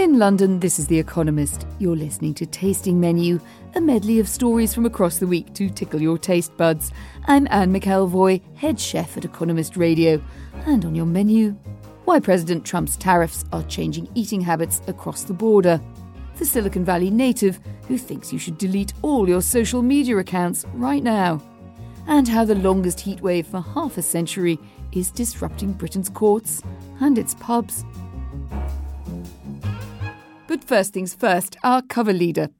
In London, this is The Economist. You're listening to Tasting Menu, a medley of stories from across the week to tickle your taste buds. I'm Anne McElvoy, head chef at Economist Radio. And on your menu, why President Trump's tariffs are changing eating habits across the border. The Silicon Valley native who thinks you should delete all your social media accounts right now. And how the longest heatwave for half a century is disrupting Britain's courts and its pubs. But first things first, our cover leader.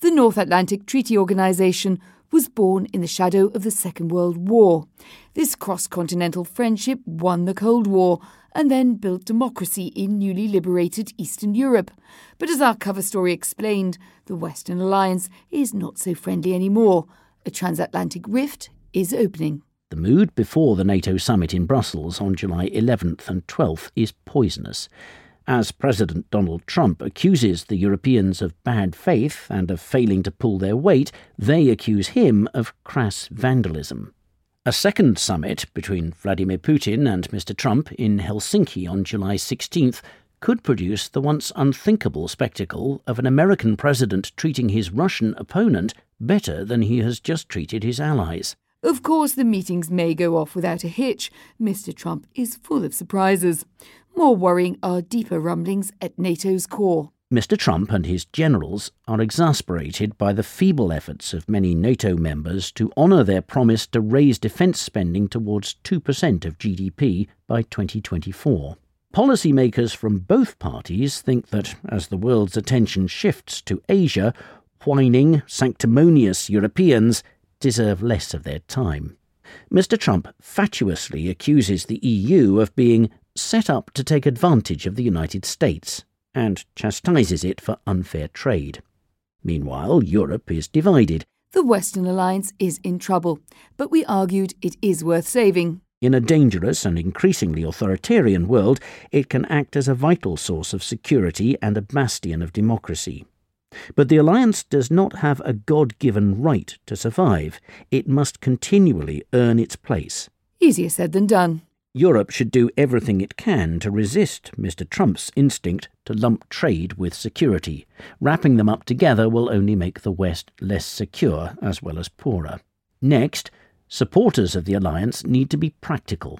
The North Atlantic Treaty Organisation was born in the shadow of the Second World War. This cross continental friendship won the Cold War and then built democracy in newly liberated Eastern Europe. But as our cover story explained, the Western Alliance is not so friendly anymore. A transatlantic rift is opening. The mood before the NATO summit in Brussels on July 11th and 12th is poisonous as President Donald Trump accuses the Europeans of bad faith and of failing to pull their weight, they accuse him of crass vandalism. A second summit between Vladimir Putin and Mr. Trump in Helsinki on July 16th could produce the once unthinkable spectacle of an American president treating his Russian opponent better than he has just treated his allies. Of course, the meetings may go off without a hitch. Mr. Trump is full of surprises. More worrying are deeper rumblings at NATO's core. Mr. Trump and his generals are exasperated by the feeble efforts of many NATO members to honour their promise to raise defence spending towards 2% of GDP by 2024. Policymakers from both parties think that as the world's attention shifts to Asia, whining, sanctimonious Europeans deserve less of their time. Mr. Trump fatuously accuses the EU of being set up to take advantage of the United States and chastises it for unfair trade. Meanwhile, Europe is divided. The Western Alliance is in trouble, but we argued it is worth saving. In a dangerous and increasingly authoritarian world, it can act as a vital source of security and a bastion of democracy. But the alliance does not have a God given right to survive. It must continually earn its place. Easier said than done. Europe should do everything it can to resist Mr. Trump's instinct to lump trade with security. Wrapping them up together will only make the West less secure as well as poorer. Next, supporters of the alliance need to be practical.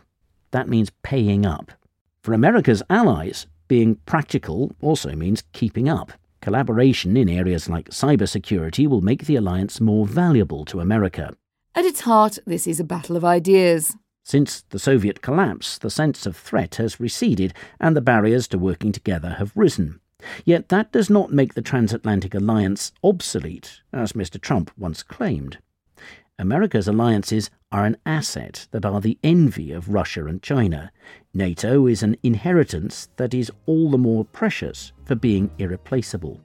That means paying up. For America's allies, being practical also means keeping up. Collaboration in areas like cybersecurity will make the alliance more valuable to America. At its heart, this is a battle of ideas. Since the Soviet collapse, the sense of threat has receded and the barriers to working together have risen. Yet that does not make the transatlantic alliance obsolete, as Mr. Trump once claimed. America's alliances are an asset that are the envy of Russia and China. NATO is an inheritance that is all the more precious for being irreplaceable.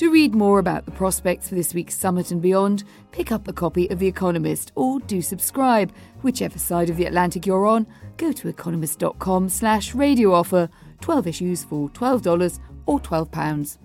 To read more about the prospects for this week's summit and beyond, pick up a copy of The Economist or do subscribe. Whichever side of the Atlantic you're on, go to economist.com slash radio offer, 12 issues for $12 or £12.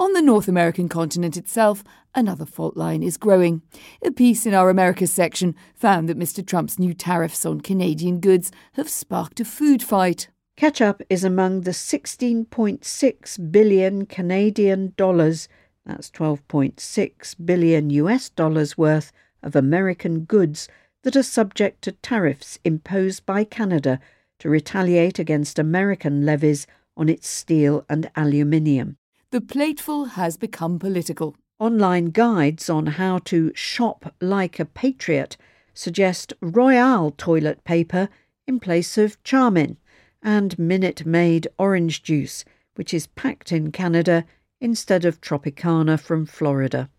On the North American continent itself, another fault line is growing. A piece in our Americas section found that Mr. Trump's new tariffs on Canadian goods have sparked a food fight. Ketchup is among the 16.6 billion Canadian dollars, that's 12.6 billion US dollars worth of American goods that are subject to tariffs imposed by Canada to retaliate against American levies on its steel and aluminium. The plateful has become political. Online guides on how to shop like a patriot suggest Royale toilet paper in place of Charmin and Minute Maid orange juice, which is packed in Canada instead of Tropicana from Florida.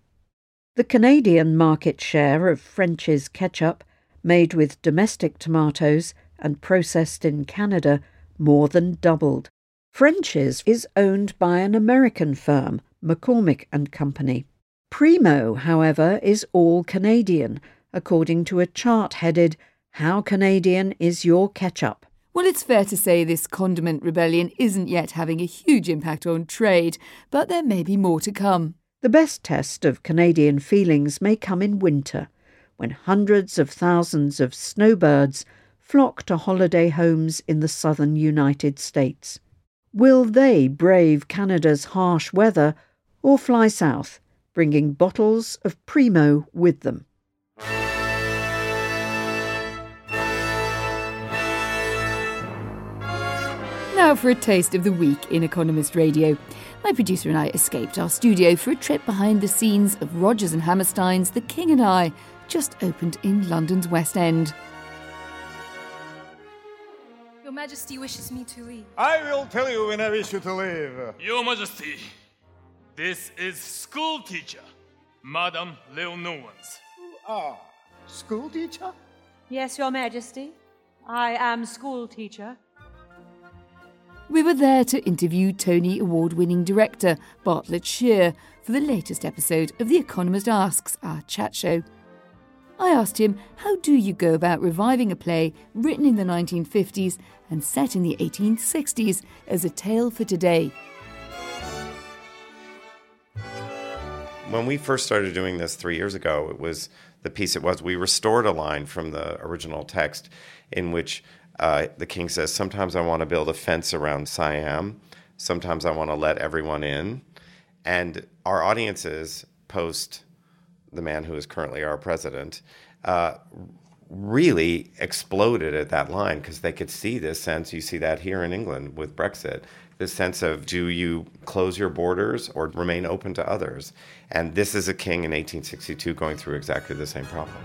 The Canadian market share of French's ketchup, made with domestic tomatoes and processed in Canada, more than doubled. French's is owned by an American firm, McCormick and Company. Primo, however, is all Canadian, according to a chart headed How Canadian is Your Ketchup? Well, it's fair to say this condiment rebellion isn't yet having a huge impact on trade, but there may be more to come. The best test of Canadian feelings may come in winter, when hundreds of thousands of snowbirds flock to holiday homes in the southern United States. Will they brave Canada's harsh weather or fly south, bringing bottles of Primo with them? Now for a taste of the week in Economist Radio. My producer and I escaped our studio for a trip behind the scenes of Rodgers and Hammerstein's The King and I, just opened in London's West End. Your Majesty wishes me to leave. I will tell you when I wish you to leave. Your Majesty, this is school teacher, Madame Leonowens. Ah, school teacher? Yes, Your Majesty. I am school teacher. We were there to interview Tony Award winning director Bartlett Sher for the latest episode of The Economist Asks, our chat show. I asked him, How do you go about reviving a play written in the 1950s and set in the 1860s as a tale for today? When we first started doing this three years ago, it was the piece it was we restored a line from the original text in which uh, the king says, Sometimes I want to build a fence around Siam, sometimes I want to let everyone in. And our audiences, post the man who is currently our president, uh, really exploded at that line because they could see this sense. You see that here in England with Brexit this sense of do you close your borders or remain open to others? And this is a king in 1862 going through exactly the same problem.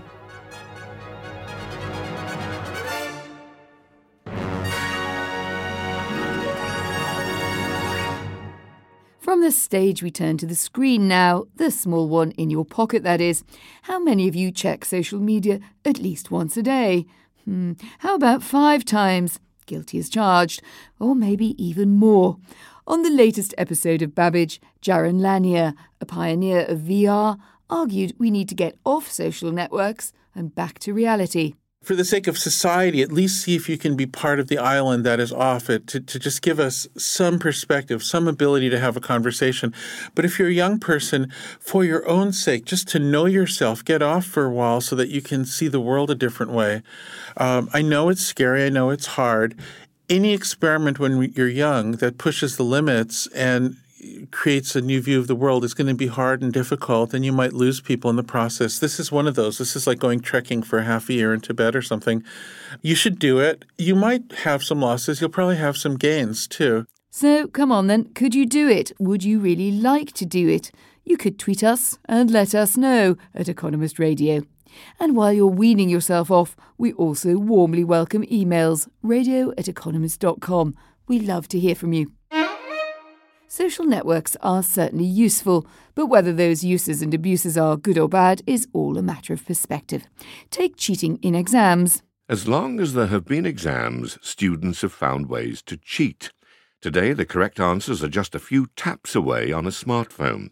The stage, we turn to the screen now, the small one in your pocket, that is. How many of you check social media at least once a day? Hmm, how about five times? Guilty as charged, or maybe even more. On the latest episode of Babbage, Jaron Lanier, a pioneer of VR, argued we need to get off social networks and back to reality for the sake of society, at least see if you can be part of the island that is off it to, to just give us some perspective, some ability to have a conversation. But if you're a young person, for your own sake, just to know yourself, get off for a while so that you can see the world a different way. Um, I know it's scary, I know it's hard. Any experiment when you're young that pushes the limits and creates a new view of the world is going to be hard and difficult, and you might lose people in the process. This is one of those. This is like going trekking for half a year in Tibet or something. You should do it. You might have some losses. You'll probably have some gains too. So, come on then, could you do it? Would you really like to do it? You could tweet us and let us know at Economist Radio. And while you're weaning yourself off, we also warmly welcome emails radio at economist.com. We love to hear from you. Social networks are certainly useful, but whether those uses and abuses are good or bad is all a matter of perspective. Take cheating in exams. As long as there have been exams, students have found ways to cheat. Today, the correct answers are just a few taps away on a smartphone.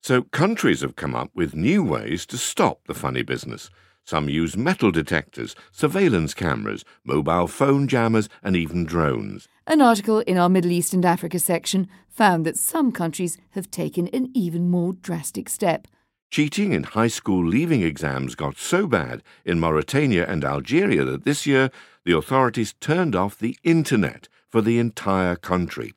So, countries have come up with new ways to stop the funny business. Some use metal detectors, surveillance cameras, mobile phone jammers, and even drones. An article in our Middle East and Africa section found that some countries have taken an even more drastic step. Cheating in high school leaving exams got so bad in Mauritania and Algeria that this year the authorities turned off the internet for the entire country.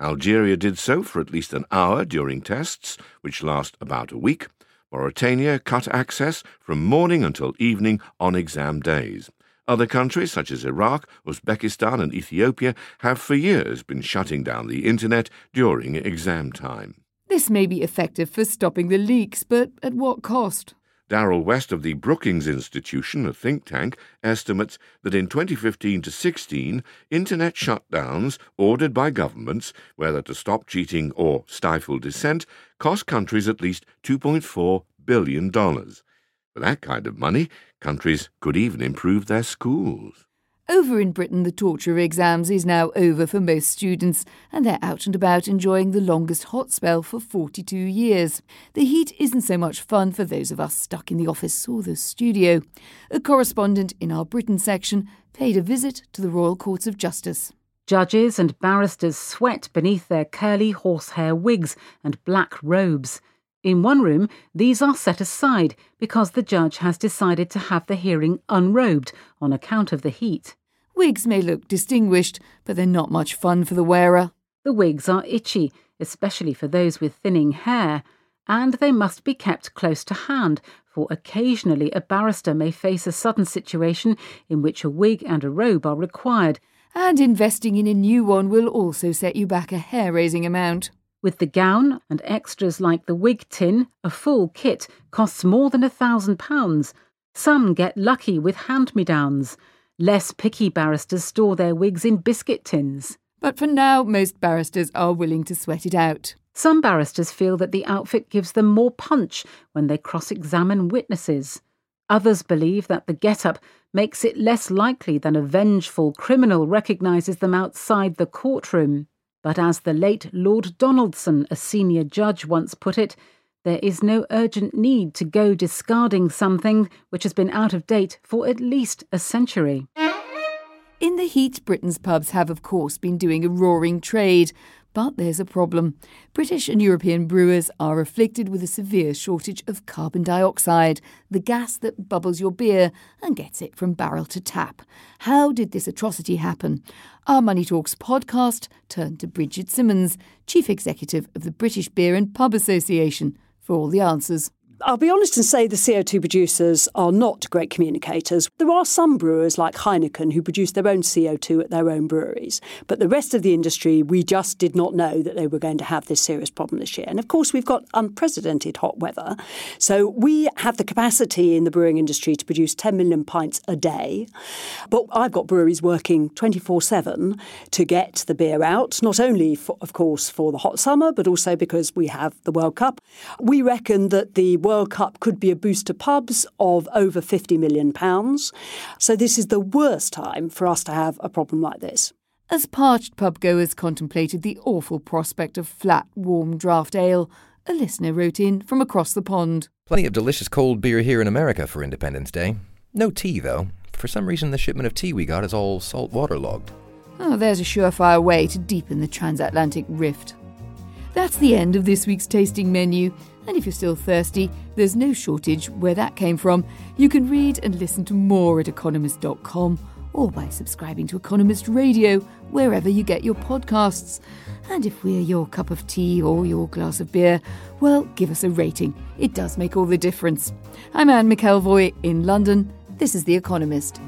Algeria did so for at least an hour during tests, which last about a week. Mauritania cut access from morning until evening on exam days. Other countries, such as Iraq, Uzbekistan, and Ethiopia, have for years been shutting down the internet during exam time. This may be effective for stopping the leaks, but at what cost? Darrell West of the Brookings Institution, a think tank, estimates that in 2015 to 16, internet shutdowns ordered by governments, whether to stop cheating or stifle dissent, cost countries at least $2.4 billion. For that kind of money, countries could even improve their schools. Over in Britain, the torture of exams is now over for most students, and they're out and about enjoying the longest hot spell for 42 years. The heat isn't so much fun for those of us stuck in the office or the studio. A correspondent in our Britain section paid a visit to the Royal Courts of Justice. Judges and barristers sweat beneath their curly horsehair wigs and black robes. In one room, these are set aside because the judge has decided to have the hearing unrobed on account of the heat. Wigs may look distinguished, but they're not much fun for the wearer. The wigs are itchy, especially for those with thinning hair, and they must be kept close to hand, for occasionally a barrister may face a sudden situation in which a wig and a robe are required, and investing in a new one will also set you back a hair raising amount. With the gown and extras like the wig tin, a full kit costs more than a thousand pounds. Some get lucky with hand me downs. Less picky barristers store their wigs in biscuit tins. But for now, most barristers are willing to sweat it out. Some barristers feel that the outfit gives them more punch when they cross examine witnesses. Others believe that the get up makes it less likely that a vengeful criminal recognises them outside the courtroom. But as the late Lord Donaldson, a senior judge, once put it, there is no urgent need to go discarding something which has been out of date for at least a century. In the heat, Britain's pubs have, of course, been doing a roaring trade, but there's a problem. British and European brewers are afflicted with a severe shortage of carbon dioxide, the gas that bubbles your beer and gets it from barrel to tap. How did this atrocity happen? Our Money Talks podcast turned to Brigid Simmonds, Chief Executive of the British Beer and Pub Association, for all the answers. I'll be honest and say the CO2 producers are not great communicators. There are some brewers like Heineken who produce their own CO2 at their own breweries, but the rest of the industry, we just did not know that they were going to have this serious problem this year. And of course, we've got unprecedented hot weather. So we have the capacity in the brewing industry to produce 10 million pints a day. But I've got breweries working 24 7 to get the beer out, not only, for, of course, for the hot summer, but also because we have the World Cup. We reckon that the World Cup could be a boost to pubs of over £50 million. So this is the worst time for us to have a problem like this. As parched pub goers contemplated the awful prospect of flat, warm draft ale, a listener wrote in from across the pond. Plenty of delicious cold beer here in America for Independence Day. No tea, though. For some reason, the shipment of tea we got is all salt waterlogged. Oh, there's a surefire way to deepen the transatlantic rift. That's the end of this week's tasting menu. And if you're still thirsty, there's no shortage where that came from. You can read and listen to more at economist.com or by subscribing to Economist Radio wherever you get your podcasts. And if we're your cup of tea or your glass of beer, well, give us a rating. It does make all the difference. I'm Anne McElvoy in London. This is The Economist.